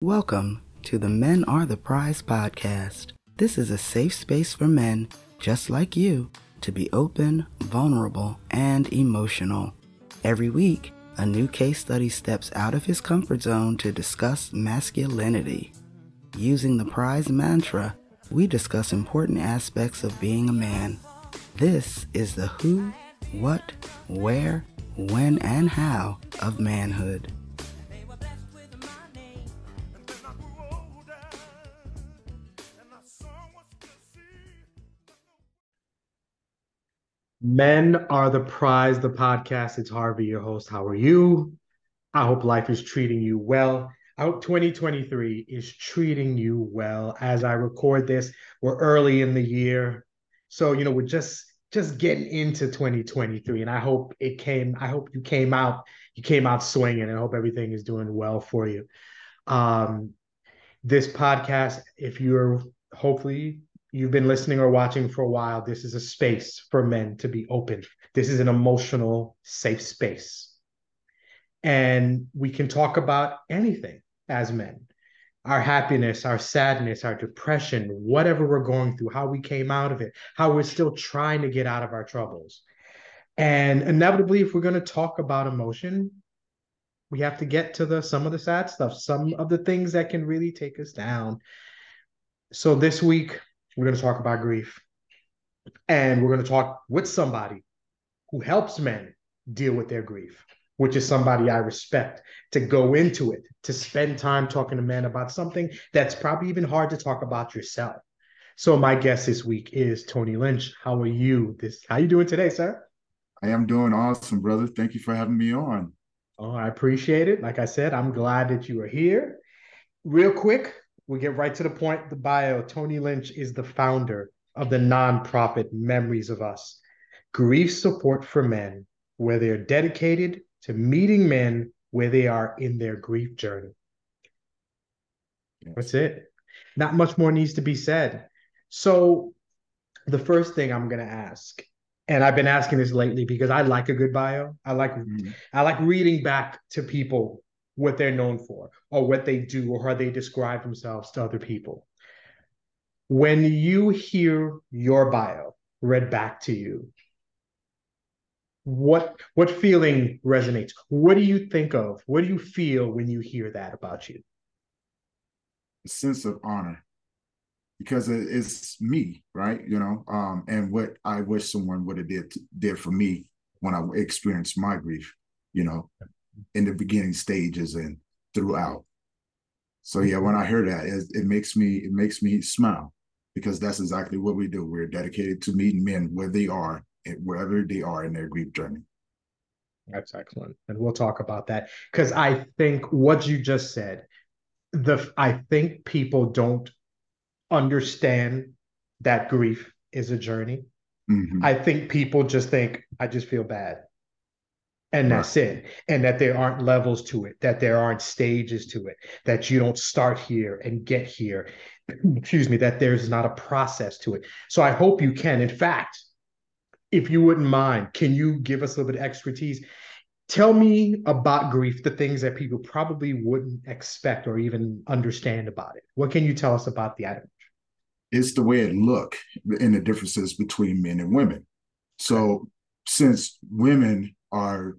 Welcome to the Men Are the Prize podcast. This is a safe space for men just like you to be open, vulnerable, and emotional. Every week, a new case study steps out of his comfort zone to discuss masculinity. Using the prize mantra, we discuss important aspects of being a man. This is the who, what, where, when, and how of manhood. Men are the prize, the podcast. It's Harvey, your host. How are you? I hope life is treating you well. I hope 2023 is treating you well. As I record this, we're early in the year. So, you know, we're just just getting into 2023 and I hope it came I hope you came out you came out swinging. I hope everything is doing well for you. Um this podcast if you're hopefully you've been listening or watching for a while, this is a space for men to be open. This is an emotional, safe space. And we can talk about anything as men our happiness, our sadness, our depression, whatever we're going through, how we came out of it, how we're still trying to get out of our troubles. And inevitably, if we're going to talk about emotion, we have to get to the some of the sad stuff, some of the things that can really take us down. So this week, we're going to talk about grief. And we're going to talk with somebody who helps men deal with their grief, which is somebody I respect to go into it, to spend time talking to men about something that's probably even hard to talk about yourself. So my guest this week is Tony Lynch. How are you? This how you doing today, sir? I am doing awesome, brother. Thank you for having me on. Oh, I appreciate it. Like I said, I'm glad that you are here. Real quick, we get right to the point. The bio Tony Lynch is the founder of the nonprofit Memories of Us, grief support for men, where they're dedicated to meeting men where they are in their grief journey. Yes. That's it. Not much more needs to be said. So, the first thing I'm going to ask, and I've been asking this lately because I like a good bio. I like mm-hmm. I like reading back to people what they're known for or what they do or how they describe themselves to other people. When you hear your bio read back to you, what what feeling resonates? What do you think of? What do you feel when you hear that about you? A sense of honor because it's me, right? You know, um, and what I wish someone would have did did for me when I experienced my grief. You know, in the beginning stages and throughout. So yeah, when I hear that, it, it makes me it makes me smile because that's exactly what we do. We're dedicated to meeting men where they are, wherever they are in their grief journey. That's excellent, and we'll talk about that because I think what you just said, the I think people don't understand that grief is a journey. Mm-hmm. I think people just think I just feel bad and that's right. it. And that there aren't levels to it that there aren't stages to it that you don't start here and get here. Excuse me that there's not a process to it. So i hope you can. In fact if you wouldn't mind can you give us a little bit of expertise? Tell me about grief the things that people probably wouldn't expect or even understand about it. What can you tell us about the item? It's the way it look and the differences between men and women. So since women are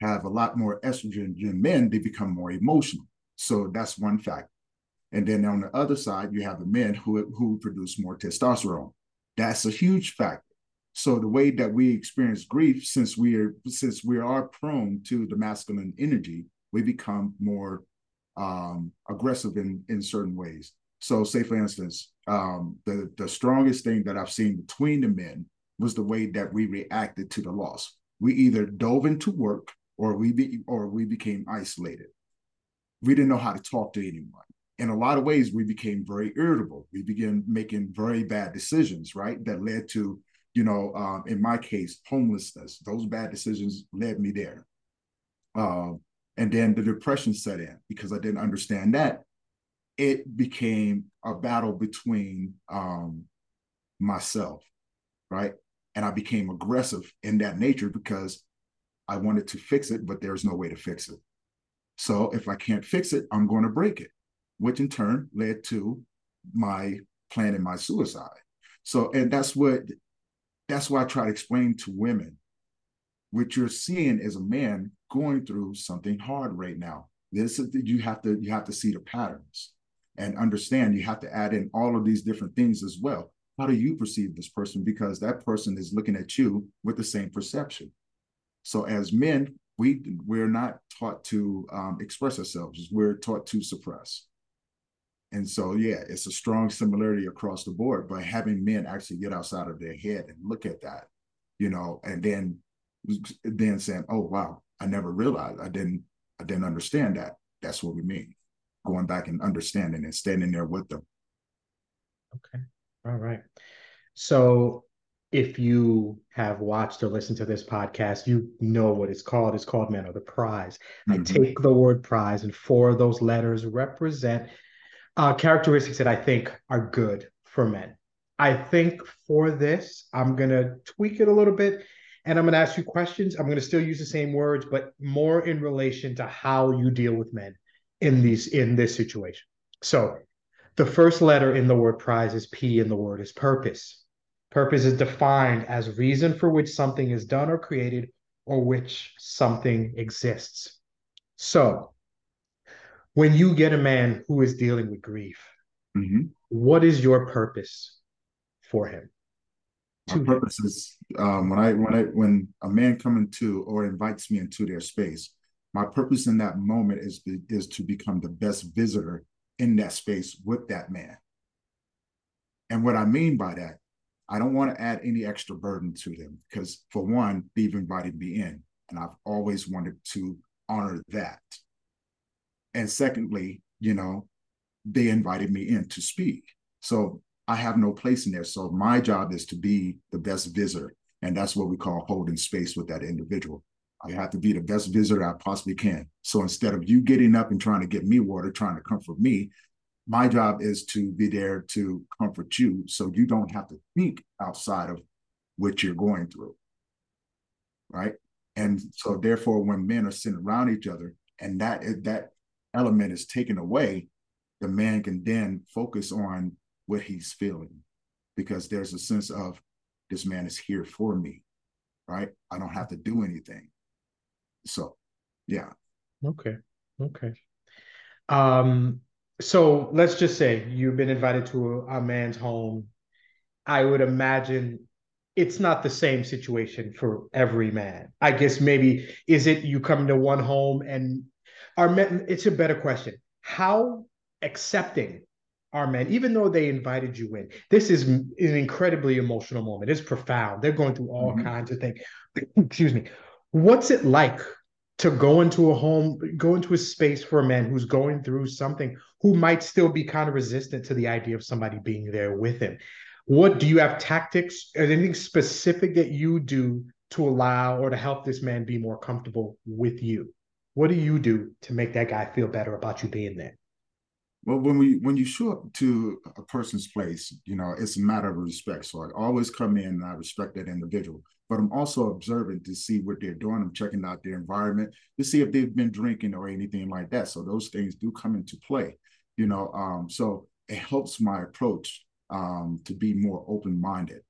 have a lot more estrogen than men, they become more emotional. So that's one factor. And then on the other side, you have the men who, who produce more testosterone. That's a huge factor. So the way that we experience grief, since we are since we are prone to the masculine energy, we become more um, aggressive in in certain ways. So, say for instance, um, the the strongest thing that I've seen between the men was the way that we reacted to the loss we either dove into work or we be, or we became isolated. We didn't know how to talk to anyone. In a lot of ways, we became very irritable. We began making very bad decisions, right? That led to, you know, um, in my case, homelessness. Those bad decisions led me there. Um, and then the depression set in because I didn't understand that. It became a battle between um, myself, right? And I became aggressive in that nature because I wanted to fix it, but there's no way to fix it. So if I can't fix it, I'm going to break it. which in turn led to my planning my suicide. So, and that's what that's why I try to explain to women what you're seeing is a man going through something hard right now. This is you have to you have to see the patterns and understand you have to add in all of these different things as well. How do you perceive this person? Because that person is looking at you with the same perception. So as men, we we're not taught to um, express ourselves. We're taught to suppress. And so, yeah, it's a strong similarity across the board. But having men actually get outside of their head and look at that, you know, and then then saying, "Oh wow, I never realized. I didn't. I didn't understand that." That's what we mean. Going back and understanding and standing there with them. Okay. All right. So if you have watched or listened to this podcast, you know what it's called. It's called Men Are the Prize. Mm-hmm. I take the word prize, and four of those letters represent uh, characteristics that I think are good for men. I think for this, I'm going to tweak it a little bit and I'm going to ask you questions. I'm going to still use the same words, but more in relation to how you deal with men in these in this situation. So, the first letter in the word prize is P and the word is purpose. Purpose is defined as reason for which something is done or created or which something exists. So, when you get a man who is dealing with grief, mm-hmm. what is your purpose for him? My purpose is um, when I when I when a man come into or invites me into their space, my purpose in that moment is is to become the best visitor in that space with that man. And what I mean by that, I don't want to add any extra burden to them because, for one, they've invited me in, and I've always wanted to honor that. And secondly, you know, they invited me in to speak. So I have no place in there. So my job is to be the best visitor. And that's what we call holding space with that individual. I have to be the best visitor I possibly can. So instead of you getting up and trying to get me water, trying to comfort me, my job is to be there to comfort you so you don't have to think outside of what you're going through. Right. And so therefore, when men are sitting around each other and that that element is taken away, the man can then focus on what he's feeling because there's a sense of this man is here for me, right? I don't have to do anything. So, yeah. Okay. Okay. Um, so let's just say you've been invited to a, a man's home. I would imagine it's not the same situation for every man. I guess maybe is it you come to one home and are men, it's a better question. How accepting are men, even though they invited you in? This is an incredibly emotional moment. It's profound. They're going through all mm-hmm. kinds of things. Excuse me. What's it like to go into a home, go into a space for a man who's going through something who might still be kind of resistant to the idea of somebody being there with him? What do you have tactics, or anything specific that you do to allow or to help this man be more comfortable with you? What do you do to make that guy feel better about you being there? Well, when we when you show up to a person's place, you know, it's a matter of respect. So I always come in and I respect that individual. But I'm also observing to see what they're doing. I'm checking out their environment to see if they've been drinking or anything like that. So those things do come into play, you know. Um, so it helps my approach um, to be more open-minded.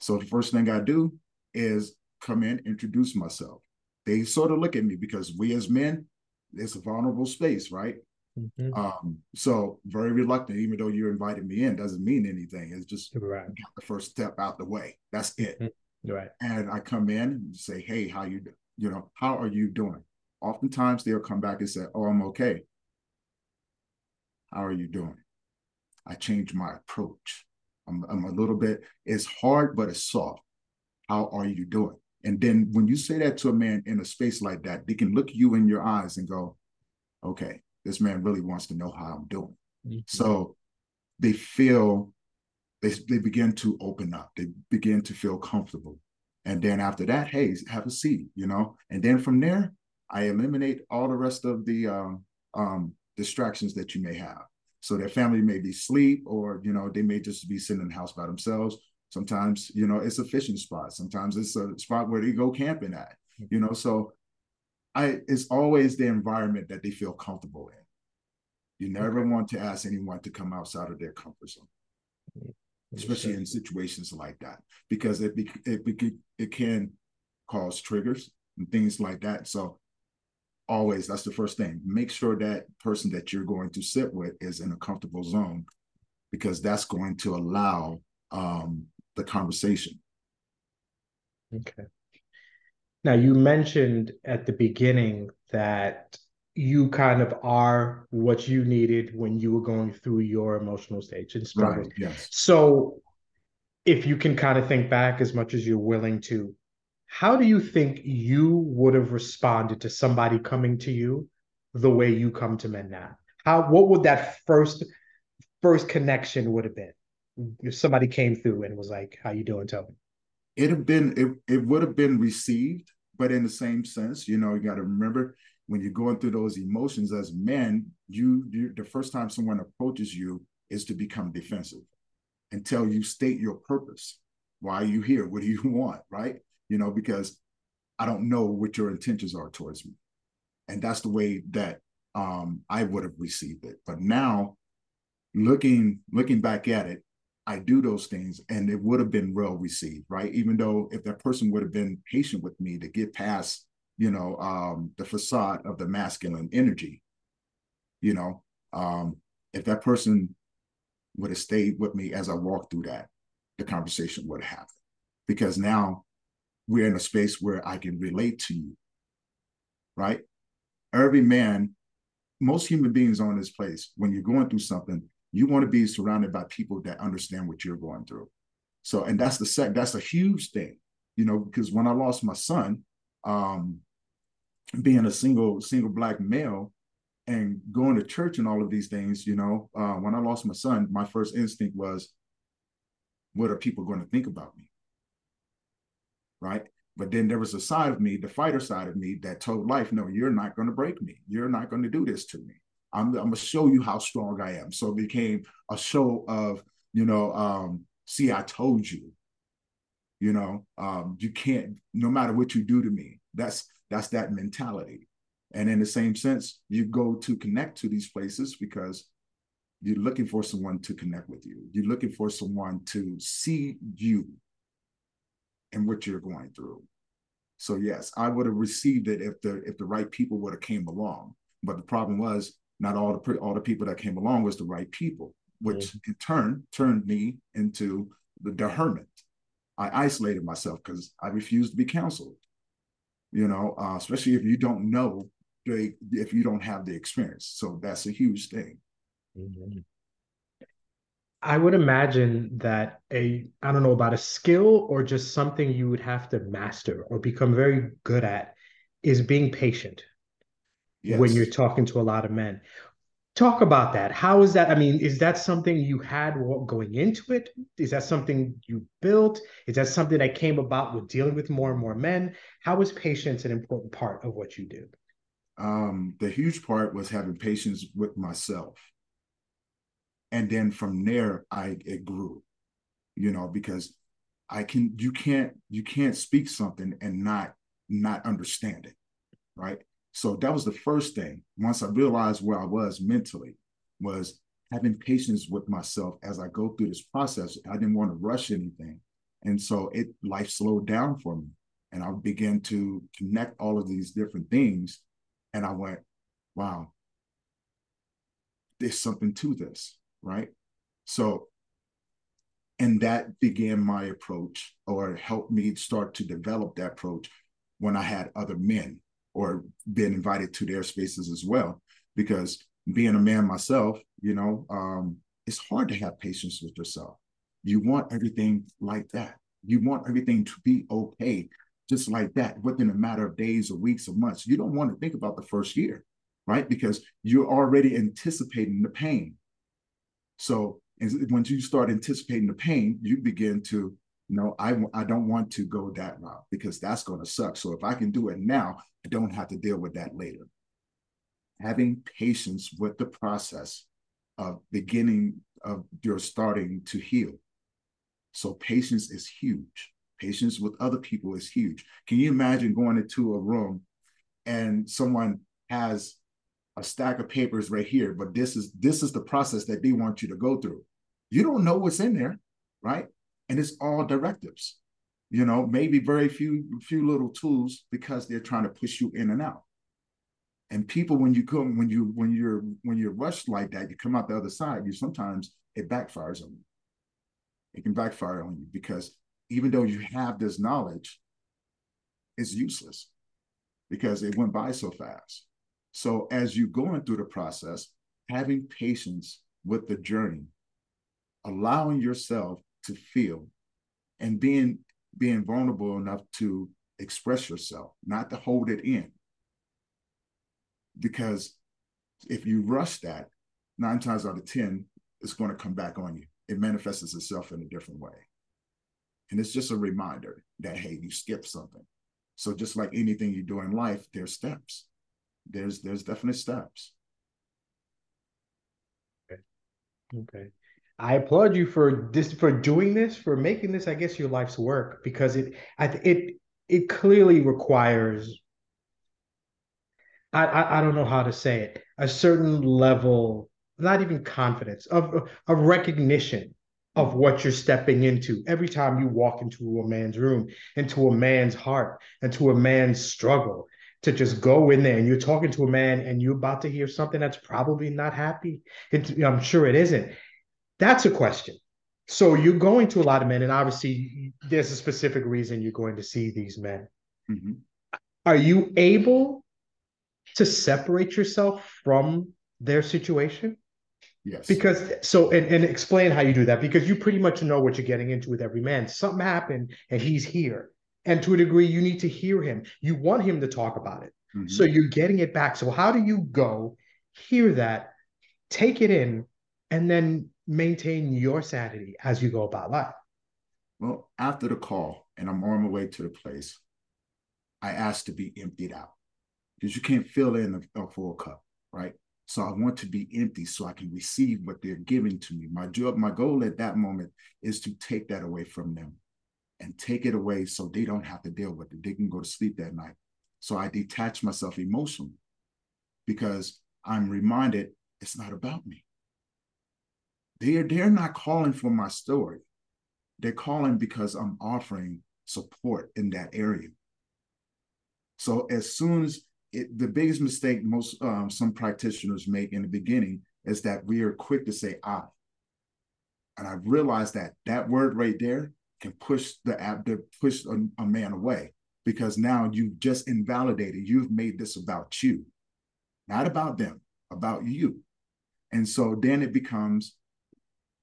So the first thing I do is come in, introduce myself they sort of look at me because we as men, it's a vulnerable space, right? Mm-hmm. Um, so very reluctant, even though you're invited me in, doesn't mean anything. It's just right. the first step out the way. That's it. Mm-hmm. Right. And I come in and say, Hey, how you you know, how are you doing? Oftentimes they'll come back and say, Oh, I'm okay. How are you doing? I change my approach. I'm, I'm a little bit, it's hard, but it's soft. How are you doing? And then when you say that to a man in a space like that, they can look you in your eyes and go, okay, this man really wants to know how I'm doing. Mm-hmm. So they feel they, they begin to open up, they begin to feel comfortable. And then after that, hey, have a seat, you know? And then from there, I eliminate all the rest of the um, um, distractions that you may have. So their family may be asleep, or you know, they may just be sitting in the house by themselves. Sometimes, you know, it's a fishing spot. Sometimes it's a spot where they go camping at, hmm. you know. So I it's always the environment that they feel comfortable in. You never okay. want to ask anyone to come outside of their comfort zone, especially in situations like that, because it it it, it can cause triggers and things like that. So always that's the first thing. Make sure that person that you're going to sit with is in a comfortable zone because that's going to allow um, the conversation. Okay. Now you mentioned at the beginning that you kind of are what you needed when you were going through your emotional stage and struggle right, yes so if you can kind of think back as much as you're willing to how do you think you would have responded to somebody coming to you the way you come to men now? How what would that first first connection would have been if somebody came through and was like, "How you doing, Toby?" It'd have been it, it would have been received, but in the same sense, you know, you got to remember when you're going through those emotions as men, you you the first time someone approaches you is to become defensive until you state your purpose. Why are you here? What do you want? Right? you know, because I don't know what your intentions are towards me. And that's the way that um, I would have received it. But now looking looking back at it, I do those things and it would have been well received, right? Even though if that person would have been patient with me to get past, you know, um, the facade of the masculine energy, you know, um, if that person would have stayed with me as I walked through that, the conversation would have happened. Because now we're in a space where I can relate to you, right? Every man, most human beings on this place, when you're going through something, you want to be surrounded by people that understand what you're going through. So, and that's the sec, that's a huge thing, you know, because when I lost my son, um, being a single, single black male and going to church and all of these things, you know, uh, when I lost my son, my first instinct was, what are people going to think about me? right? But then there was a side of me, the fighter side of me, that told life, no, you're not going to break me. You're not going to do this to me. I'm, I'm going to show you how strong I am. So it became a show of, you know, um, see, I told you, you know, um, you can't, no matter what you do to me, that's, that's that mentality. And in the same sense, you go to connect to these places because you're looking for someone to connect with you. You're looking for someone to see you and what you're going through. So yes, I would have received it if the if the right people would have came along. But the problem was not all the all the people that came along was the right people, which mm-hmm. in turn turned me into the, the hermit. I isolated myself because I refused to be counseled. You know, uh, especially if you don't know, if you don't have the experience. So that's a huge thing. Mm-hmm. I would imagine that a I don't know about a skill or just something you would have to master or become very good at is being patient yes. when you're talking to a lot of men. Talk about that. How is that? I mean, is that something you had going into it? Is that something you built? Is that something that came about with dealing with more and more men? How is patience an important part of what you do? Um, the huge part was having patience with myself and then from there i it grew you know because i can you can't you can't speak something and not not understand it right so that was the first thing once i realized where i was mentally was having patience with myself as i go through this process i didn't want to rush anything and so it life slowed down for me and i began to connect all of these different things and i went wow there's something to this right? So, and that began my approach or helped me start to develop that approach when I had other men or been invited to their spaces as well. Because being a man myself, you know, um, it's hard to have patience with yourself. You want everything like that. You want everything to be okay, just like that, within a matter of days or weeks or months. You don't want to think about the first year, right? Because you're already anticipating the pain. So once you start anticipating the pain, you begin to, know, I, I don't want to go that route because that's going to suck. So if I can do it now, I don't have to deal with that later. Having patience with the process of beginning of your starting to heal. So patience is huge. Patience with other people is huge. Can you imagine going into a room and someone has a stack of papers right here, but this is this is the process that they want you to go through. You don't know what's in there, right? And it's all directives. You know, maybe very few few little tools because they're trying to push you in and out. And people, when you come, when you when you're when you're rushed like that, you come out the other side. You sometimes it backfires on you. It can backfire on you because even though you have this knowledge, it's useless because it went by so fast. So as you're going through the process, having patience with the journey, allowing yourself to feel and being being vulnerable enough to express yourself, not to hold it in. Because if you rush that, nine times out of 10, it's going to come back on you. It manifests itself in a different way. And it's just a reminder that, hey, you skipped something. So just like anything you do in life, there's steps. There's there's definite steps. Okay. Okay. I applaud you for this for doing this, for making this, I guess, your life's work, because it it it clearly requires I, I, I don't know how to say it, a certain level, not even confidence, of of recognition of what you're stepping into every time you walk into a man's room, into a man's heart, into a man's struggle, to just go in there and you're talking to a man and you're about to hear something that's probably not happy. I'm sure it isn't. That's a question. So you're going to a lot of men, and obviously there's a specific reason you're going to see these men. Mm-hmm. Are you able to separate yourself from their situation? Yes. Because so and, and explain how you do that because you pretty much know what you're getting into with every man. Something happened and he's here. And to a degree, you need to hear him. You want him to talk about it. Mm-hmm. So you're getting it back. So how do you go, hear that, take it in, and then maintain your sanity as you go about life? Well, after the call, and I'm on my way to the place, I asked to be emptied out because you can't fill in a, a full cup, right? So I want to be empty so I can receive what they're giving to me. My job, my goal at that moment is to take that away from them and take it away so they don't have to deal with it. They can go to sleep that night. So I detach myself emotionally because I'm reminded it's not about me. They're, they're not calling for my story. They're calling because I'm offering support in that area. So as soon as it, the biggest mistake most um, some practitioners make in the beginning is that we are quick to say I. And I realized that that word right there can push the app to push a, a man away because now you've just invalidated. You've made this about you, not about them, about you. And so then it becomes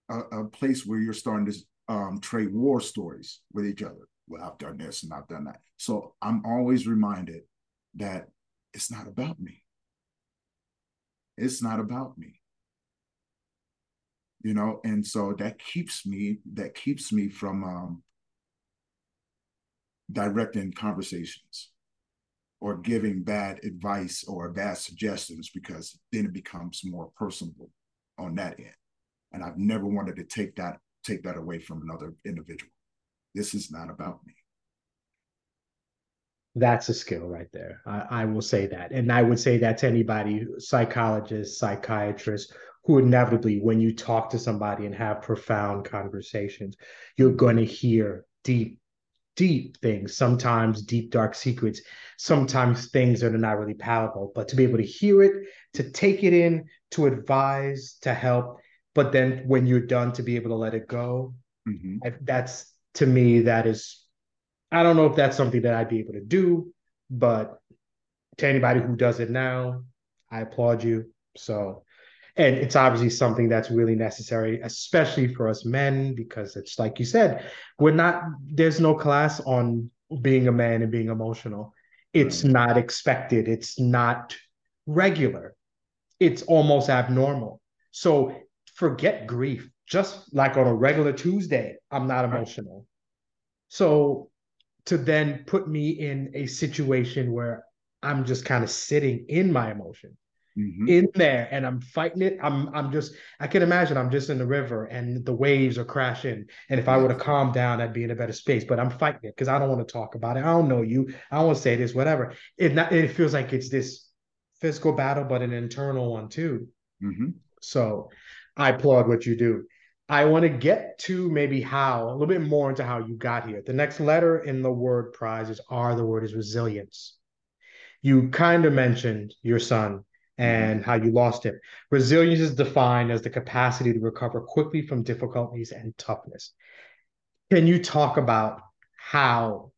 a, a place where you're starting to um, trade war stories with each other. Well, I've done this and I've done that. So I'm always reminded that it's not about me. It's not about me. You know, and so that keeps me, that keeps me from um, directing conversations or giving bad advice or bad suggestions because then it becomes more personable on that end. And I've never wanted to take that take that away from another individual. This is not about me that's a skill right there. I, I, will say that. And I would say that to anybody, psychologist, psychiatrist, who inevitably, when you talk to somebody and have profound conversations, you're going to hear deep, deep things, sometimes deep, dark secrets, sometimes things that are not really palatable. But to be able to hear it, to take it in, to advise, to help, but then when you're done, to be able to let it go, mm-hmm. I, that's to me, that is I don't know if that's something that I'd be able to do, but to anybody who does it now, I applaud you. So, and it's obviously something that's really necessary, especially for us men, because it's like you said, we're not, there's no class on being a man and being emotional. It's right. not expected, it's not regular, it's almost abnormal. So, forget grief. Just like on a regular Tuesday, I'm not emotional. So to then put me in a situation where I'm just kind of sitting in my emotion. Mm-hmm. in there and I'm fighting it. I'm I'm just I can imagine I'm just in the river and the waves are crashing. And if I were to calm down, I'd be in a better space. But I'm fighting it because I don't want to talk about it. I don't know you. I don't want to say this, whatever. It not, it feels like it's this physical battle, but an internal one too. Mm-hmm. So I applaud what you do. I want to get to maybe how, a little bit more into how you got here. The next letter in the word prize is R, the word is resilience. You kind of mentioned your son and how you lost him. Resilience is defined as the capacity to recover quickly from difficulties and toughness. Can you talk about how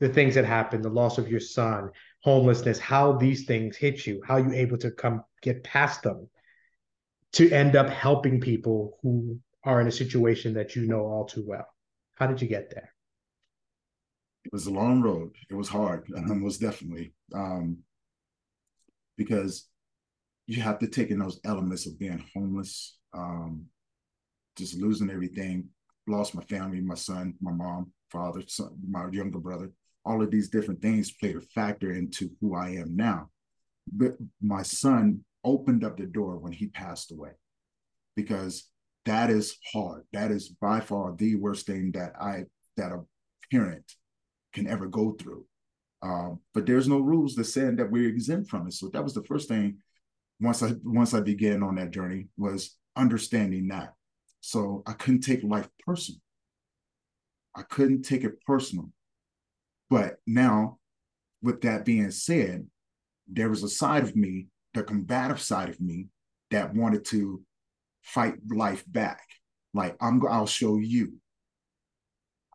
the things that happened, the loss of your son, homelessness, how these things hit you, how you able to come get past them to end up helping people who are in a situation that you know all too well? How did you get there? It was a long road. It was hard, most definitely, um, because you have to take in those elements of being homeless, um, just losing everything, lost my family, my son, my mom, father, son, my younger brother. All of these different things played a factor into who I am now. But my son opened up the door when he passed away because that is hard. That is by far the worst thing that I that a parent can ever go through. Um, but there's no rules that saying that we're exempt from it. So that was the first thing once I once I began on that journey was understanding that. So I couldn't take life personal. I couldn't take it personal. But now, with that being said, there was a side of me, the combative side of me, that wanted to fight life back. Like I'm, I'll show you.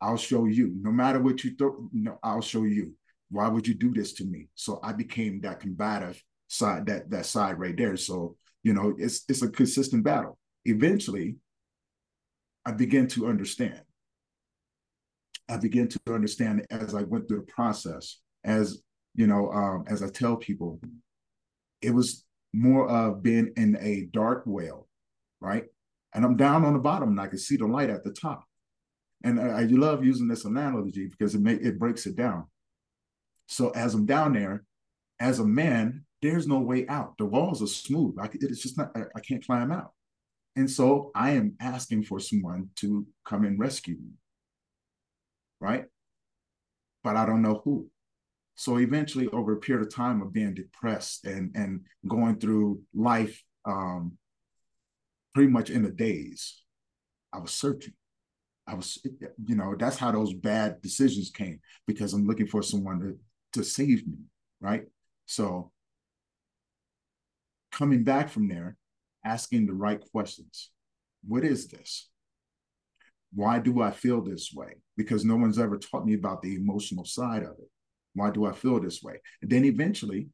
I'll show you. No matter what you throw, no, I'll show you. Why would you do this to me? So I became that combative side, that that side right there. So you know, it's it's a consistent battle. Eventually, I began to understand. I began to understand as I went through the process. As you know, um, as I tell people, it was more of being in a dark well, right? And I'm down on the bottom, and I can see the light at the top. And I, I love using this analogy because it may, it breaks it down. So as I'm down there, as a man, there's no way out. The walls are smooth. I, it's just not. I, I can't climb out. And so I am asking for someone to come and rescue me. Right? But I don't know who. So eventually, over a period of time of being depressed and and going through life um, pretty much in a daze, I was searching. I was, you know, that's how those bad decisions came because I'm looking for someone to to save me, right? So coming back from there, asking the right questions. What is this? Why do I feel this way? Because no one's ever taught me about the emotional side of it. Why do I feel this way? And then eventually,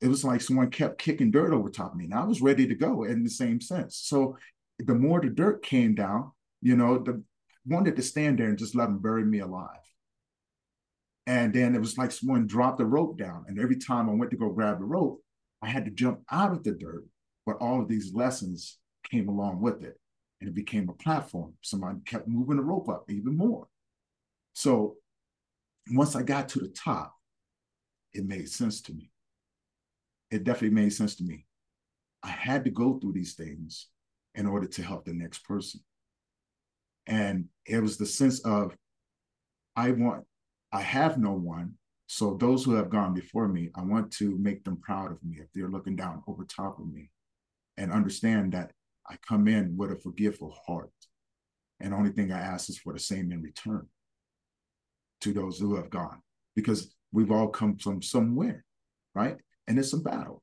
it was like someone kept kicking dirt over top of me, and I was ready to go in the same sense. So the more the dirt came down, you know, the wanted to stand there and just let them bury me alive. And then it was like someone dropped the rope down, and every time I went to go grab the rope, I had to jump out of the dirt, but all of these lessons came along with it. And it became a platform. Somebody kept moving the rope up even more. So once I got to the top, it made sense to me. It definitely made sense to me. I had to go through these things in order to help the next person. And it was the sense of, I want, I have no one, so those who have gone before me, I want to make them proud of me if they're looking down over top of me and understand that I come in with a forgiveful heart. And only thing I ask is for the same in return to those who have gone, because we've all come from somewhere, right? And it's a battle.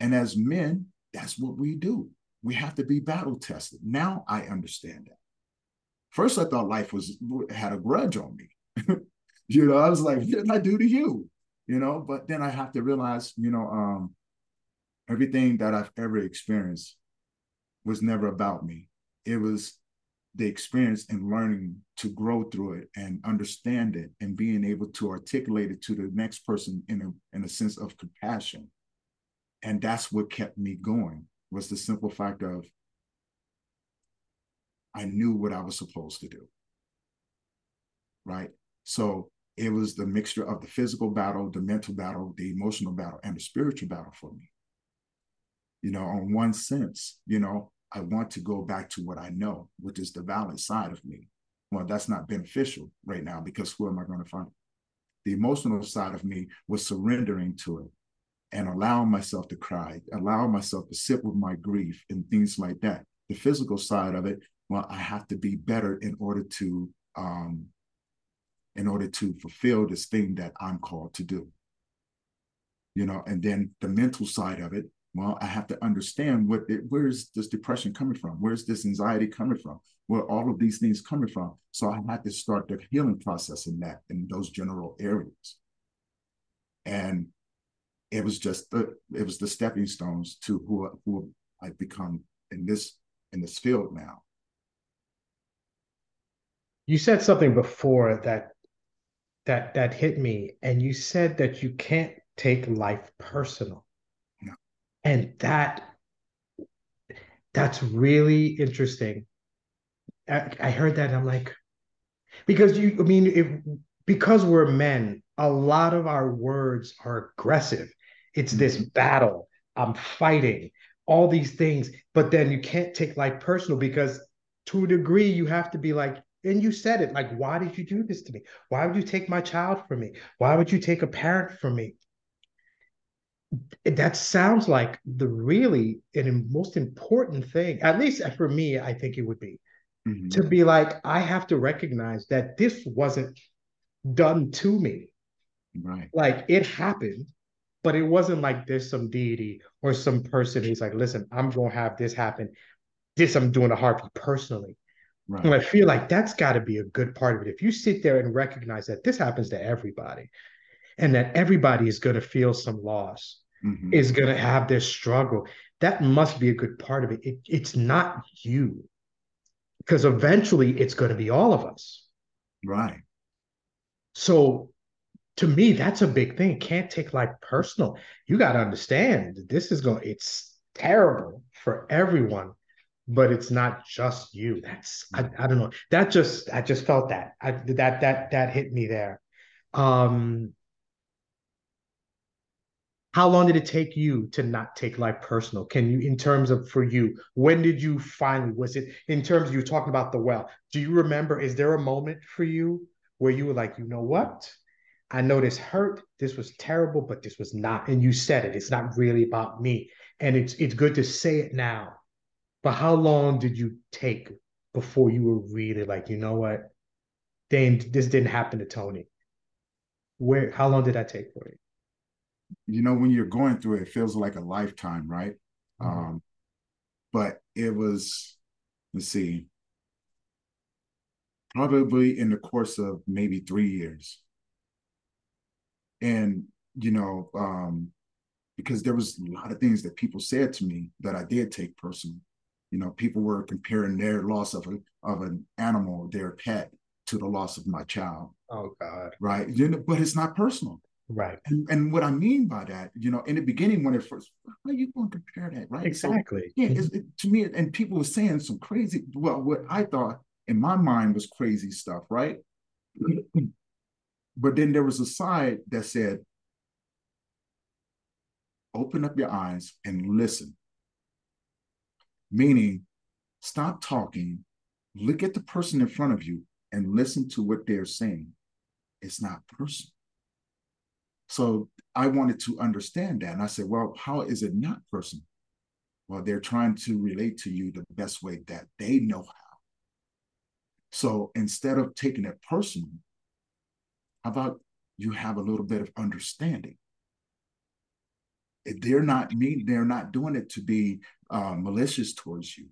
And as men, that's what we do. We have to be battle tested. Now I understand that. First, I thought life was had a grudge on me. You know, I was like, what did I do to you? You know, but then I have to realize, you know, um, everything that I've ever experienced was never about me. It was the experience and learning to grow through it and understand it and being able to articulate it to the next person in a in a sense of compassion. And that's what kept me going was the simple fact of I knew what I was supposed to do. Right. So it was the mixture of the physical battle, the mental battle, the emotional battle, and the spiritual battle for me. You know, on one sense, you know, I want to go back to what I know, which is the valid side of me. Well, that's not beneficial right now because who am I going to find? The emotional side of me was surrendering to it and allowing myself to cry, allowing myself to sit with my grief and things like that. The physical side of it, well, I have to be better in order to um, in order to fulfill this thing that I'm called to do. You know, and then the mental side of it, well, I have to understand what it, where is this depression coming from? Where's this anxiety coming from? Where all of these things coming from? So I had to start the healing process in that in those general areas. And it was just the it was the stepping stones to who who I've become in this in this field now. You said something before that that that hit me, and you said that you can't take life personal. And that that's really interesting. I, I heard that I'm like, because you, I mean, if because we're men, a lot of our words are aggressive. It's this mm-hmm. battle. I'm fighting all these things, but then you can't take life personal because to a degree you have to be like, and you said it like, why did you do this to me? Why would you take my child from me? Why would you take a parent from me? That sounds like the really and most important thing, at least for me, I think it would be mm-hmm. to be like, I have to recognize that this wasn't done to me. Right. Like it happened, but it wasn't like there's some deity or some person who's like, listen, I'm gonna have this happen. This I'm doing a heartbeat personally. Right. And I feel like that's got to be a good part of it. If you sit there and recognize that this happens to everybody and that everybody is going to feel some loss, mm-hmm. is going to have their struggle, that must be a good part of it. it it's not you because eventually it's going to be all of us. Right. So to me, that's a big thing. Can't take life personal. You got to understand this is going, it's terrible for everyone but it's not just you. That's I, I don't know. That just I just felt that. I that that that hit me there. Um how long did it take you to not take life personal? Can you, in terms of for you, when did you finally, was it in terms you talking about the well? Do you remember, is there a moment for you where you were like, you know what? I know this hurt, this was terrible, but this was not. And you said it, it's not really about me. And it's it's good to say it now but how long did you take before you were really like, you know what? Dane, this didn't happen to Tony. Where how long did that take for you? You know, when you're going through it, it feels like a lifetime, right? Mm-hmm. Um, but it was, let's see, probably in the course of maybe three years. And, you know, um, because there was a lot of things that people said to me that I did take personally. You know, people were comparing their loss of a of an animal, their pet, to the loss of my child. Oh God. Right. You know, but it's not personal. Right. And, and what I mean by that, you know, in the beginning when it first, how are you going to compare that? Right. Exactly. So, yeah, mm-hmm. it, to me, and people were saying some crazy, well, what I thought in my mind was crazy stuff, right? but then there was a side that said, open up your eyes and listen meaning stop talking, look at the person in front of you and listen to what they're saying. It's not personal. So I wanted to understand that. And I said, well, how is it not personal? Well, they're trying to relate to you the best way that they know how. So instead of taking it personal, how about you have a little bit of understanding? They're not mean, they're not doing it to be uh, malicious towards you.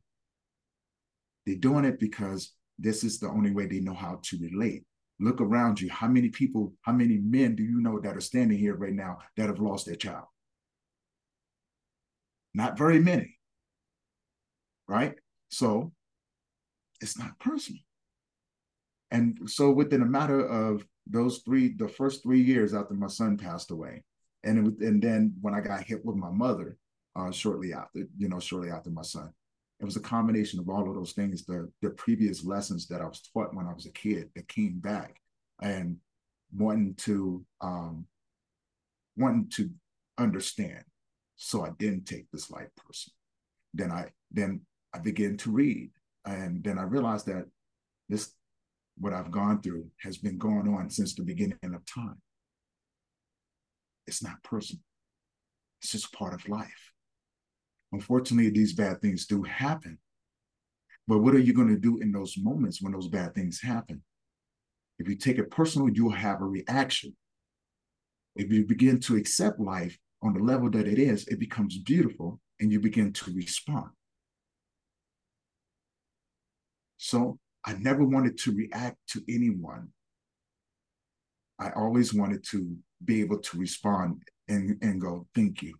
They're doing it because this is the only way they know how to relate. Look around you. How many people, how many men do you know that are standing here right now that have lost their child? Not very many. Right? So it's not personal. And so within a matter of those three, the first three years after my son passed away, and it and then when I got hit with my mother, uh, shortly after, you know, shortly after my son. It was a combination of all of those things, the the previous lessons that I was taught when I was a kid that came back and wanting to um wanting to understand. So I didn't take this life person. Then I then I began to read. And then I realized that this what I've gone through has been going on since the beginning of time. It's not personal. It's just part of life. Unfortunately, these bad things do happen. But what are you going to do in those moments when those bad things happen? If you take it personal, you'll have a reaction. If you begin to accept life on the level that it is, it becomes beautiful and you begin to respond. So I never wanted to react to anyone. I always wanted to be able to respond and, and go, thank you.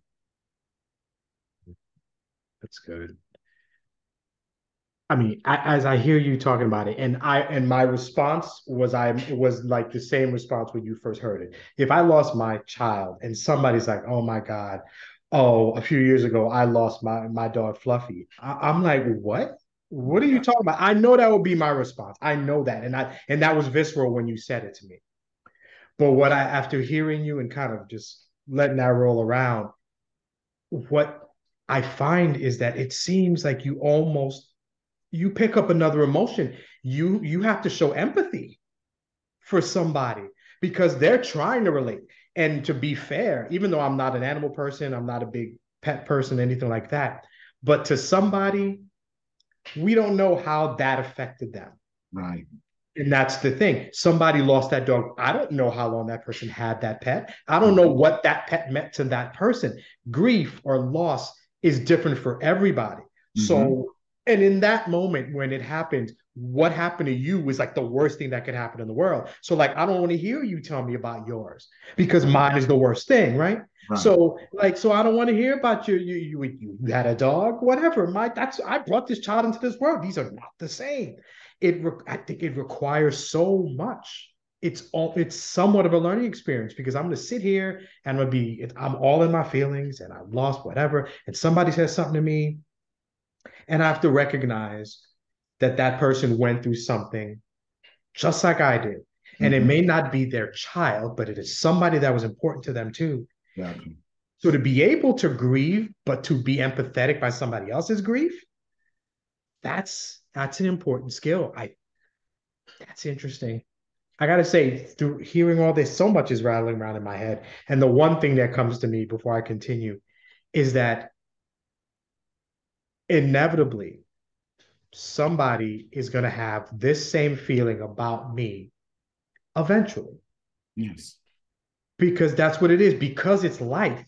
That's good. I mean, as I hear you talking about it, and I and my response was I was like the same response when you first heard it. If I lost my child and somebody's like, "Oh my God, oh, a few years ago I lost my my dog Fluffy," I, am like, "What? What are you talking about?" I know that would be my response. I know that, and I and that was visceral when you said it to me. But what I after hearing you and kind of just letting that roll around, what I find is that it seems like you almost you pick up another emotion. You you have to show empathy for somebody because they're trying to relate. And to be fair, even though I'm not an animal person, I'm not a big pet person, anything like that. But to somebody, we don't know how that affected them. Right. And that's the thing. Somebody lost that dog. I don't know how long that person had that pet. I don't know what that pet meant to that person. Grief or loss is different for everybody. Mm-hmm. So, and in that moment when it happened, what happened to you was like the worst thing that could happen in the world. So, like, I don't want to hear you tell me about yours because mine is the worst thing, right? right. So, like, so I don't want to hear about your you you you had a dog, whatever. My that's I brought this child into this world. These are not the same. It I think it requires so much it's all it's somewhat of a learning experience because I'm going to sit here and I'm going to be I'm all in my feelings and I'm lost whatever and somebody says something to me and I have to recognize that that person went through something just like I did mm-hmm. and it mm-hmm. may not be their child but it is somebody that was important to them too. So to be able to grieve but to be empathetic by somebody else's grief that's that's an important skill. I that's interesting. I got to say, through hearing all this, so much is rattling around in my head. And the one thing that comes to me before I continue is that inevitably somebody is going to have this same feeling about me eventually. Yes. Because that's what it is, because it's life.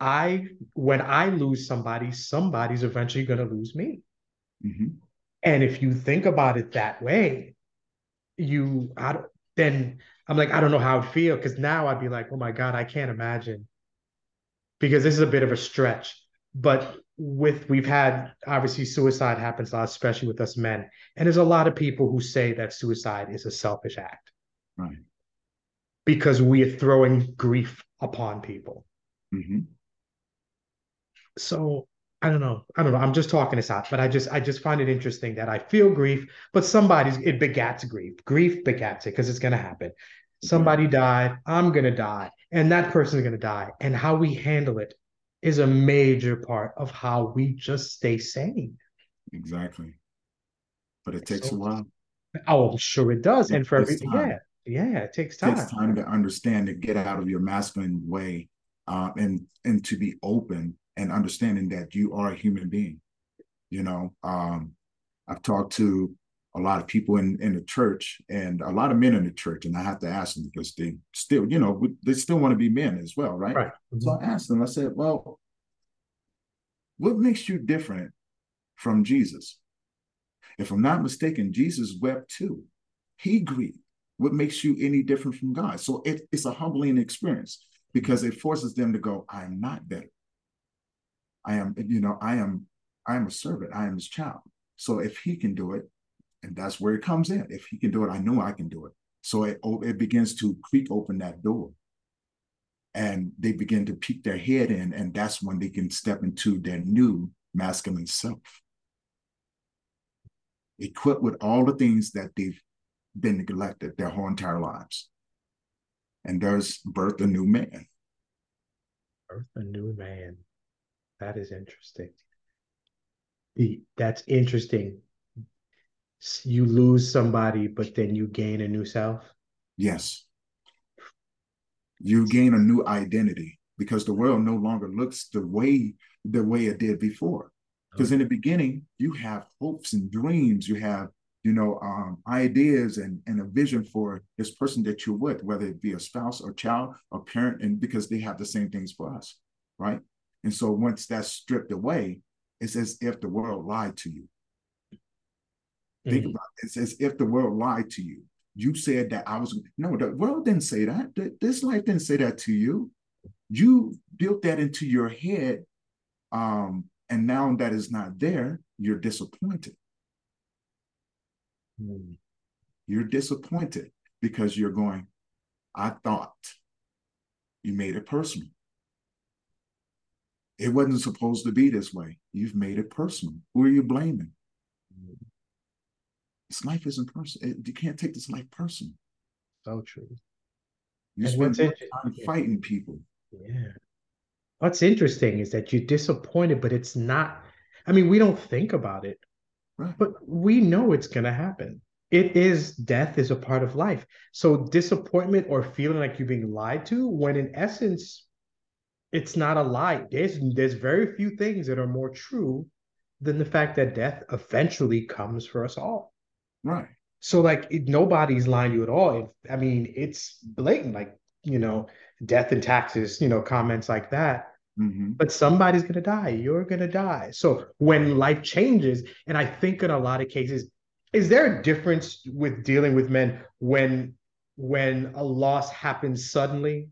I, when I lose somebody, somebody's eventually going to lose me. Mm-hmm. And if you think about it that way, you I don't, then I'm like, I don't know how I'd feel because now I'd be like, oh my God, I can't imagine. Because this is a bit of a stretch. But with we've had obviously suicide happens a lot, especially with us men. And there's a lot of people who say that suicide is a selfish act. Right. Because we are throwing grief upon people. Mm-hmm. So I don't know. I don't know. I'm just talking this out, but I just I just find it interesting that I feel grief, but somebody's it begats grief. Grief begats it because it's gonna happen. Somebody died, I'm gonna die, and that person's gonna die. And how we handle it is a major part of how we just stay sane. Exactly. But it takes so, a while. Oh, I'm sure it does. It and for every yeah, yeah, it takes time. It takes time to understand to get out of your masculine way uh, and and to be open and understanding that you are a human being. You know, um, I've talked to a lot of people in, in the church and a lot of men in the church, and I have to ask them because they still, you know, they still want to be men as well, right? Right. So I asked them, I said, well, what makes you different from Jesus? If I'm not mistaken, Jesus wept too. He grieved. What makes you any different from God? So it, it's a humbling experience because it forces them to go, I'm not better. I am, you know, I am, I am a servant. I am his child. So if he can do it, and that's where it comes in. If he can do it, I know I can do it. So it oh, it begins to creak open that door, and they begin to peek their head in, and that's when they can step into their new masculine self, equipped with all the things that they've been neglected their whole entire lives. And there's birth a new man. Birth a new man. That is interesting. That's interesting. You lose somebody, but then you gain a new self. Yes. You gain a new identity. because the world no longer looks the way the way it did before. Because in the beginning, you have hopes and dreams, you have you know um, ideas and, and a vision for this person that you're with, whether it be a spouse or child or parent, and because they have the same things for us, right? And so once that's stripped away, it's as if the world lied to you. Mm-hmm. Think about it. It's as if the world lied to you. You said that I was no, the world didn't say that. This life didn't say that to you. You built that into your head. Um, and now that is not there, you're disappointed. Mm. You're disappointed because you're going, I thought you made it personal. It wasn't supposed to be this way. You've made it personal. Who are you blaming? This life isn't personal. You can't take this life personal. So true. You spend time fighting people. Yeah. What's interesting is that you're disappointed, but it's not. I mean, we don't think about it, right. but we know it's going to happen. It is death is a part of life. So disappointment or feeling like you're being lied to, when in essence, it's not a lie. There's there's very few things that are more true than the fact that death eventually comes for us all. Right. So like it, nobody's lying to you at all. If, I mean, it's blatant. Like you know, death and taxes. You know, comments like that. Mm-hmm. But somebody's gonna die. You're gonna die. So when life changes, and I think in a lot of cases, is there a difference with dealing with men when when a loss happens suddenly,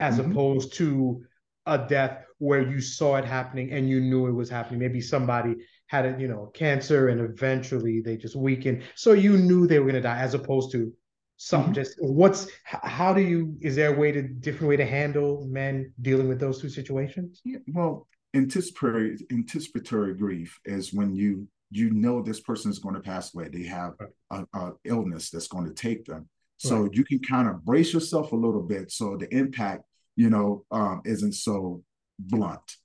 as mm-hmm. opposed to a death where you saw it happening and you knew it was happening? Maybe somebody had a you know cancer and eventually they just weakened so you knew they were going to die as opposed to some mm-hmm. just what's how do you is there a way to different way to handle men dealing with those two situations yeah, well anticipatory anticipatory grief is when you you know this person is going to pass away they have a, a illness that's going to take them so right. you can kind of brace yourself a little bit so the impact you know um, isn't so blunt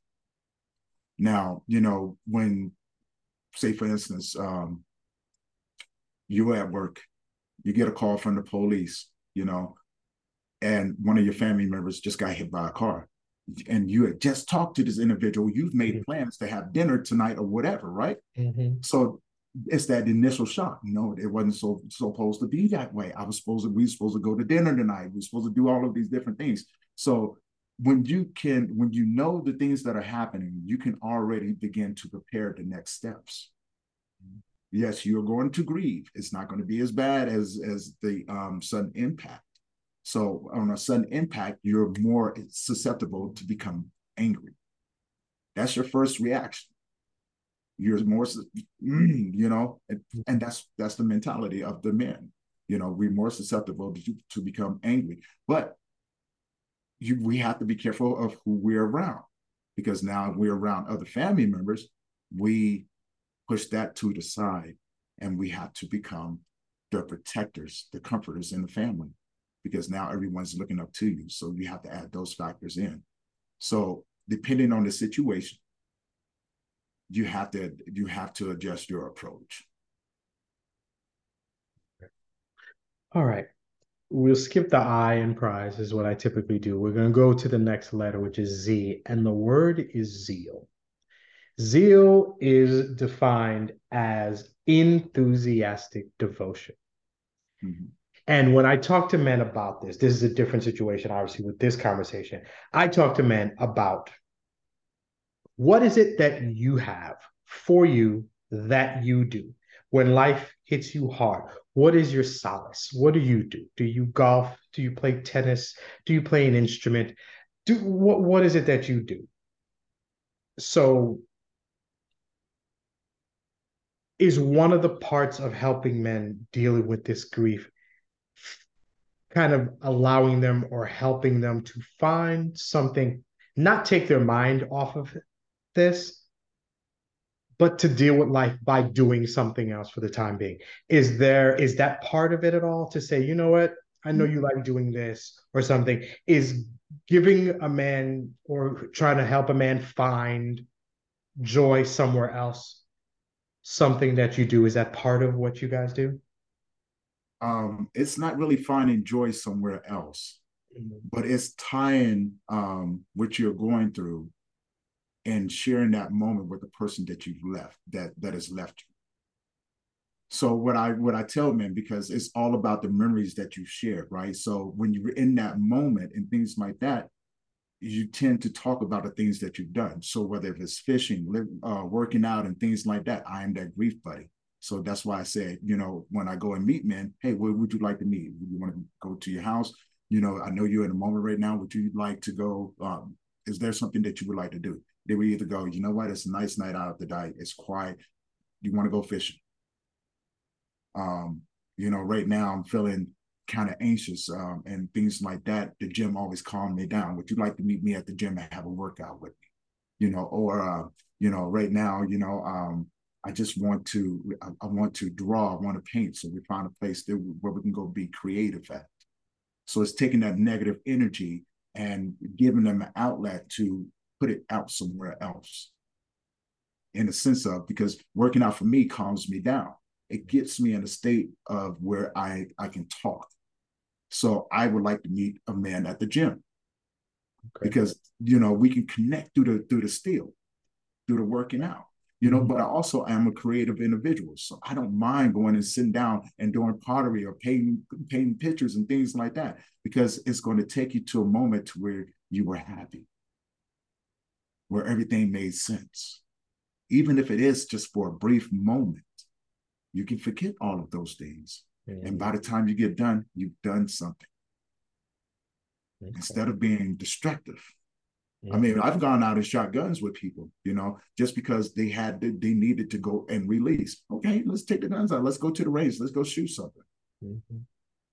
now you know when say for instance, um, you're at work, you get a call from the police, you know, and one of your family members just got hit by a car. And you had just talked to this individual, you've made mm-hmm. plans to have dinner tonight or whatever, right? Mm-hmm. So it's that initial shock. No, it wasn't so supposed to be that way. I was supposed to, we were supposed to go to dinner tonight. We are supposed to do all of these different things. So when you can when you know the things that are happening you can already begin to prepare the next steps. Yes you're going to grieve. It's not going to be as bad as as the um, sudden impact. So on a sudden impact you're more susceptible to become angry. That's your first reaction. You're more mm, you know and, and that's that's the mentality of the men. You know we're more susceptible to, to become angry. But you, we have to be careful of who we're around because now we're around other family members, we push that to the side and we have to become the protectors, the comforters in the family because now everyone's looking up to you. So you have to add those factors in. So depending on the situation, you have to you have to adjust your approach. All right we'll skip the I in prize is what I typically do. We're going to go to the next letter, which is Z, and the word is zeal. Zeal is defined as enthusiastic devotion. Mm-hmm. And when I talk to men about this, this is a different situation, obviously, with this conversation. I talk to men about what is it that you have for you that you do when life hits you hard. What is your solace? What do you do? Do you golf? Do you play tennis? Do you play an instrument? Do what what is it that you do? So is one of the parts of helping men dealing with this grief kind of allowing them or helping them to find something not take their mind off of this but to deal with life by doing something else for the time being. Is there is that part of it at all to say, you know what, I know you like doing this or something? Is giving a man or trying to help a man find joy somewhere else something that you do? Is that part of what you guys do? Um, it's not really finding joy somewhere else. mm-hmm. but it's tying um, what you're going through and sharing that moment with the person that you've left that that has left you. So what i what i tell men because it's all about the memories that you shared right? So when you're in that moment and things like that you tend to talk about the things that you've done. So whether it's fishing uh, working out and things like that i am that grief buddy. So that's why i said you know when i go and meet men hey where would you like to meet? Would you want to go to your house? You know i know you're in a moment right now. Would you like to go um, is there something that you would like to do they would either go, you know what, it's a nice night out of the night, it's quiet. You want to go fishing? Um, you know, right now I'm feeling kind of anxious um, and things like that. The gym always calmed me down. Would you like to meet me at the gym and have a workout with me? You know, or uh, you know, right now, you know, um, I just want to, I, I, want to draw, I want to paint. So we find a place that, where we can go be creative at. So it's taking that negative energy and giving them an outlet to put it out somewhere else. In a sense of because working out for me calms me down. It gets me in a state of where i i can talk. So i would like to meet a man at the gym. Okay. because you know we can connect through the through the steel through the working out you know mm-hmm. but i also am a creative individual. So i don't mind going and sitting down and doing pottery or painting painting pictures and things like that because it's going to take you to a moment where you were happy where everything made sense. Even if it is just for a brief moment, you can forget all of those things. Mm-hmm. And by the time you get done, you've done something. Okay. Instead of being destructive. Mm-hmm. I mean, I've gone out and shot guns with people, you know, just because they had to, they needed to go and release. Okay, let's take the guns out. Let's go to the range. Let's go shoot something. Mm-hmm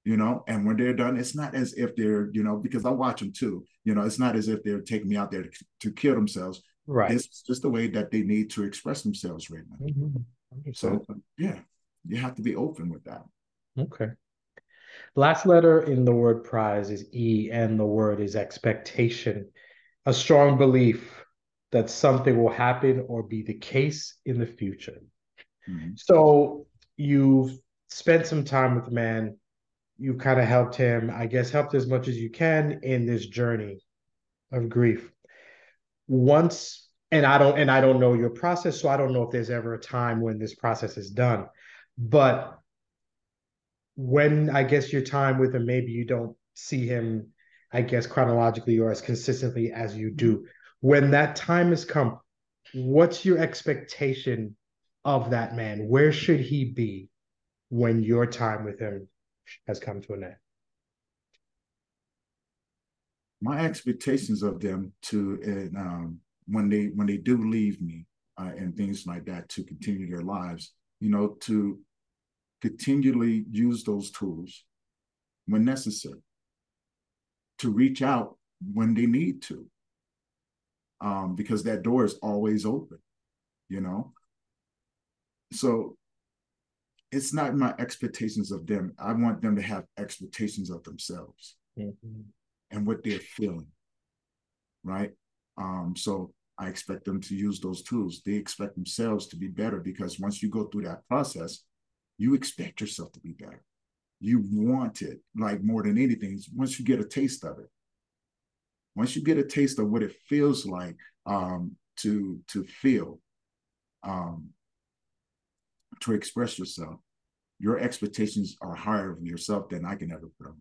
you know and when they're done it's not as if they're you know because i watch them too you know it's not as if they're taking me out there to, to kill themselves. Right. It's just the way that they need to express themselves right now. Mm-hmm. so yeah you have to be open with that. Okay. Last letter in the word prize is e and the word is expectation. A strong belief that something will happen or be the case in the future. Mm-hmm. so you've spent some time with the man you kind of helped him, I guess, helped as much as you can in this journey of grief. Once, and I don't, and I don't know your process, so I don't know if there's ever a time when this process is done. But when I guess your time with him, maybe you don't see him, I guess, chronologically or as consistently as you do. When that time has come, what's your expectation of that man? Where should he be when your time with him has come to an end? My expectations of them to um, when they when they do leave me uh, and things like that to continue their lives, you know, to continually use those tools when necessary, to reach out when they need to, um, because that door is always open, you know. So it's not my expectations of them. I want them to have expectations of themselves mm-hmm. and what they're feeling. Right. Um, so I expect them to use those tools. They expect themselves to be better because once you go through that process, you expect yourself to be better. You want it like more than anything. Once you get a taste of it, once you get a taste of what it feels like um, to to feel, um, to express yourself, your expectations are higher of yourself than I can ever put on.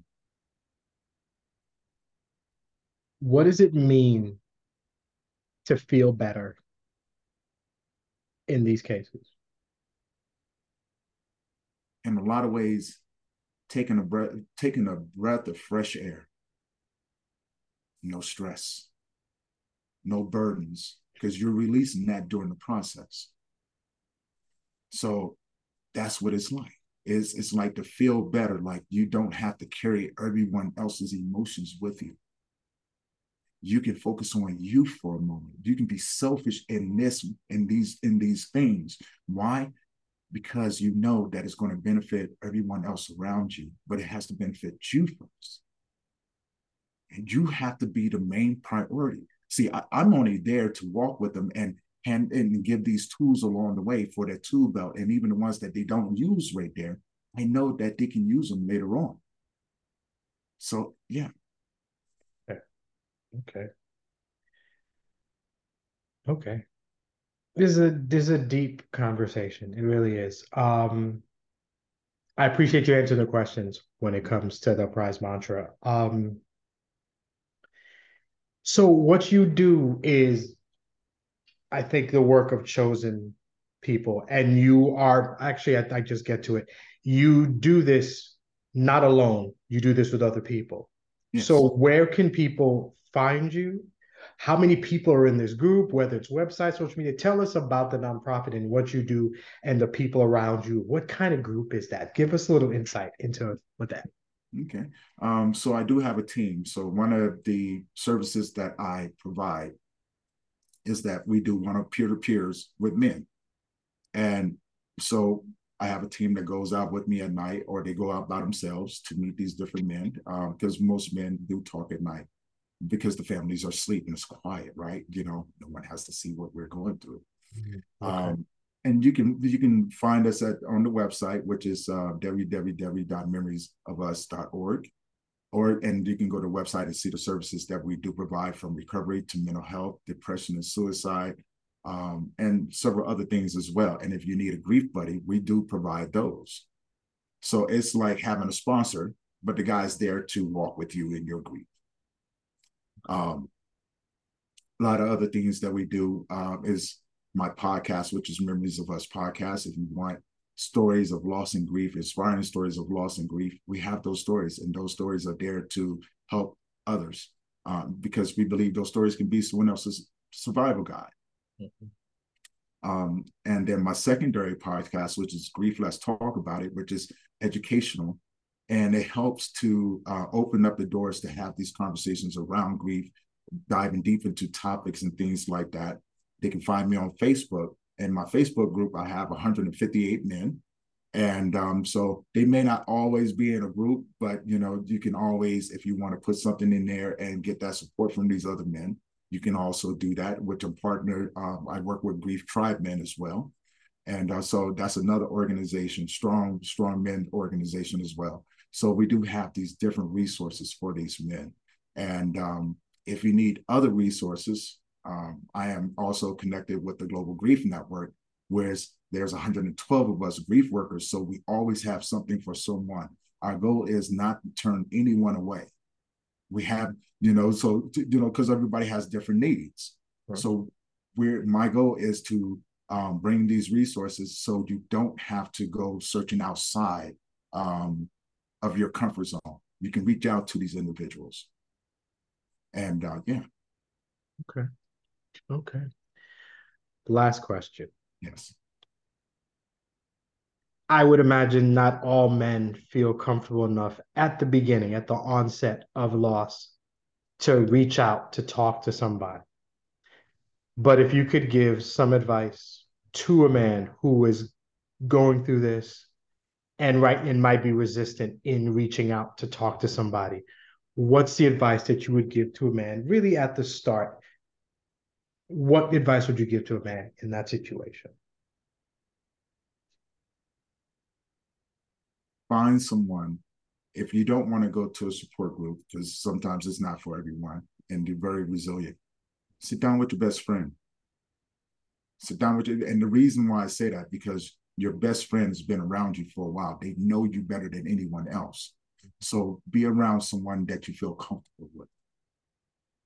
What does it mean to feel better in these cases? In a lot of ways, taking a breath, taking a breath of fresh air, no stress, no burdens, because you're releasing that during the process. So that's what it's like. It's, it's like to feel better, like you don't have to carry everyone else's emotions with you. You can focus on you for a moment. You can be selfish in this, in these, in these things. Why? Because you know that it's going to benefit everyone else around you, but it has to benefit you first. And you have to be the main priority. See, I, I'm only there to walk with them and and, and give these tools along the way for their tool belt. And even the ones that they don't use right there, I know that they can use them later on. So yeah, Okay. Okay. This is a this is a deep conversation. It really is. Um I appreciate you answering the questions when it comes to the prize mantra. Um so what you do is I think the work of chosen people and you are actually I, I just get to it. You do this not alone. You do this with other people. Yes. So where can people find you? How many people are in this group, whether it's website, social media? Tell us about the nonprofit and what you do and the people around you. What kind of group is that? Give us a little insight into what that. Okay. Um, so I do have a team. So one of the services that I provide is that we do one of peer-to-peers with men. And so I have a team that goes out with me at night, or they go out by themselves to meet these different men, because um, most men do talk at night because the families are asleep and it's quiet, right? You know, no one has to see what we're going through. Mm-hmm. Okay. Um, and you can you can find us at on the website, which is uh, www.memoriesofus.org, or and you can go to the website and see the services that we do provide from recovery to mental health, depression, and suicide, um, and several other things as well. And if you need a grief buddy, we do provide those. So it's like having a sponsor, but the guy's there to walk with you in your grief. Um, a lot of other things that we do um, is my podcast, which is Memories of Us podcast. If you want stories of loss and grief, inspiring stories of loss and grief, we have those stories, and those stories are there to help others um, because we believe those stories can be someone else's survival guide. Mm-hmm. Um, and then my secondary podcast, which is Grief Let's Talk About It, which is educational and it helps to uh, open up the doors to have these conversations around grief diving deep into topics and things like that they can find me on facebook in my facebook group i have 158 men. And um, so they may not always be in a group but you know you can always if you want to put something in there and get that support from these other men you can also do that with a partner um, i work with grief tribe men as well. And uh, so that's another organization strong strong men organization as well. So we do have these different resources for these men. And um, if you need other resources, um, I am also connected with the Global Grief Network, whereas there's 112 of us grief workers. So we always have something for someone. Our goal is not to turn anyone away. We have, you know, so, you know, because everybody has different needs. Right. So we're, my goal is to um, bring these resources so you don't have to go searching outside um, of your comfort zone. You can reach out to these individuals. And uh, yeah. Okay. Okay. Last question. Yes. I would imagine not all men feel comfortable enough at the beginning, at the onset of loss, to reach out to talk to somebody. But if you could give some advice to a man who is going through this and right and might be resistant in reaching out to talk to somebody what's the advice that you would give to a man really at the start what advice would you give to a man in that situation find someone if you don't want to go to a support group because sometimes it's not for everyone and be very resilient sit down with your best friend sit down with you and the reason why i say that because your best friend has been around you for a while. They know you better than anyone else. So be around someone that you feel comfortable with.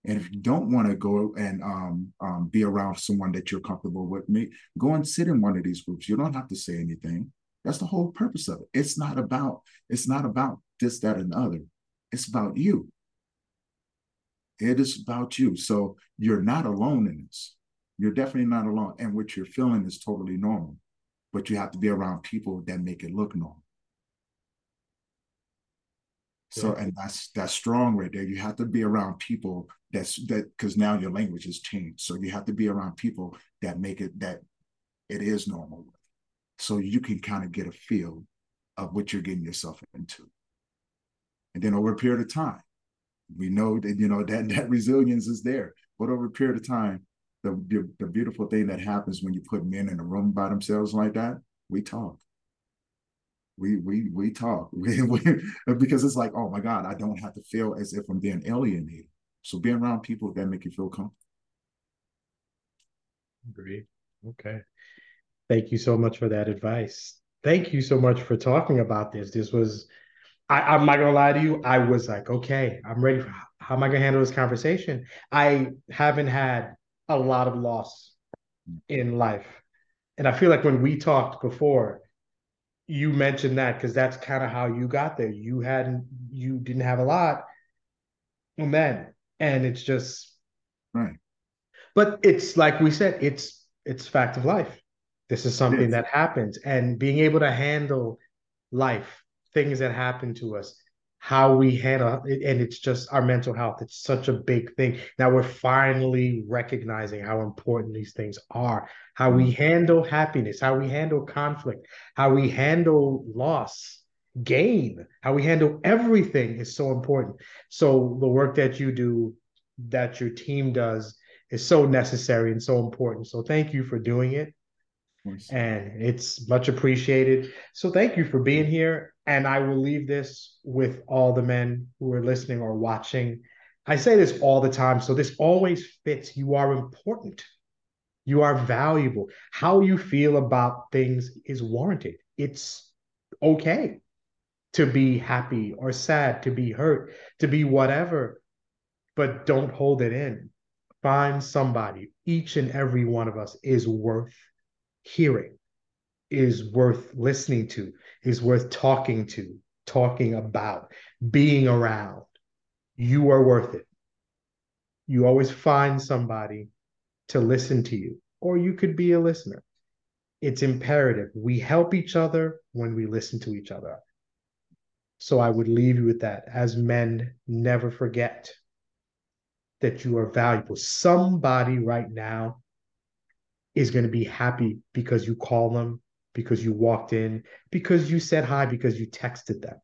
And if you don't want to go and um, um, be around someone that you're comfortable with, me go and sit in one of these groups. You don't have to say anything. That's the whole purpose of it. It's not about it's not about this, that, and the other. It's about you. It is about you. So you're not alone in this. You're definitely not alone. And what you're feeling is totally normal but you have to be around people that make it look normal. So, and that's that's strong right there. You have to be around people that's that because now your language has changed. So you have to be around people that make it that it is normal. So you can kind of get a feel of what you're getting yourself into. And then over a period of time, we know that you know that that resilience is there. But over a period of time, the, the beautiful thing that happens when you put men in a room by themselves like that, we talk. We we we talk we, we, because it's like, oh my God, I don't have to feel as if I'm being alienated. So being around people that make you feel comfortable. Agreed. Okay. Thank you so much for that advice. Thank you so much for talking about this. This was, I, I'm not gonna lie to you. I was like, okay, I'm ready. For, how am I gonna handle this conversation? I haven't had a lot of loss mm. in life, and I feel like when we talked before, you mentioned that because that's kind of how you got there. You hadn't, you didn't have a lot, and then, and it's just Right. but it's like we said it's it's fact of life this is something that happens and being able to handle life things that happen to us how we handle it and it's just our mental health it's such a big thing now we're finally recognizing how important these things are how we mm-hmm. handle happiness how we handle conflict how we handle loss gain how we handle everything is so important so the work that you do that your team does is so necessary and so important. So thank you for doing it. And it's much appreciated. So thank you for being here. And I will leave this with all the men who are listening or watching. I say this all the time. So this always fits. You are important. You are valuable. How you feel about things is warranted. It's okay to be happy or sad, to be hurt, to be whatever, but don't hold it in find somebody. Each and every one of us is worth hearing, is worth listening to, is worth talking to, talking about, being around. You are worth it. You always find somebody to listen to you, or you could be a listener. It's imperative. We help each other when we listen to each other. So I would leave you with that. As men, never forget that you are valuable. Somebody right now is going to be happy because you call them, because you walked in, because you said hi, because you texted them.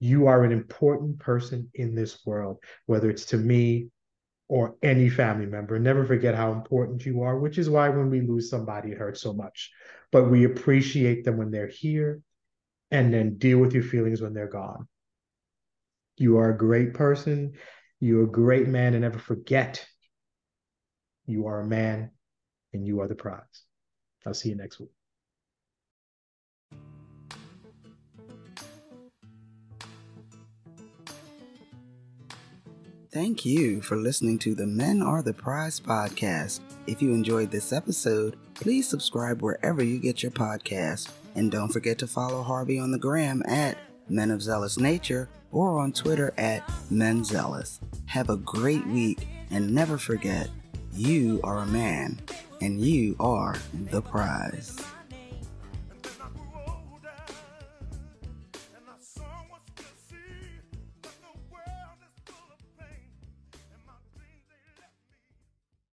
You are an important person in this world, whether it's to me or any family member. Never forget how important you are, which is why when we lose somebody, it hurts so much. But we appreciate them when they're here and then deal with your feelings when they're gone. You are a great person. You're a great man, and never forget you are a man and you are the prize. I'll see you next week. Thank you for listening to the Men Are the Prize podcast. If you enjoyed this episode, please subscribe wherever you get your podcast. And don't forget to follow Harvey on the gram at Men of Zealous Nature or on Twitter at Men Zealous. Have a great week and never forget, you are a man and you are the prize.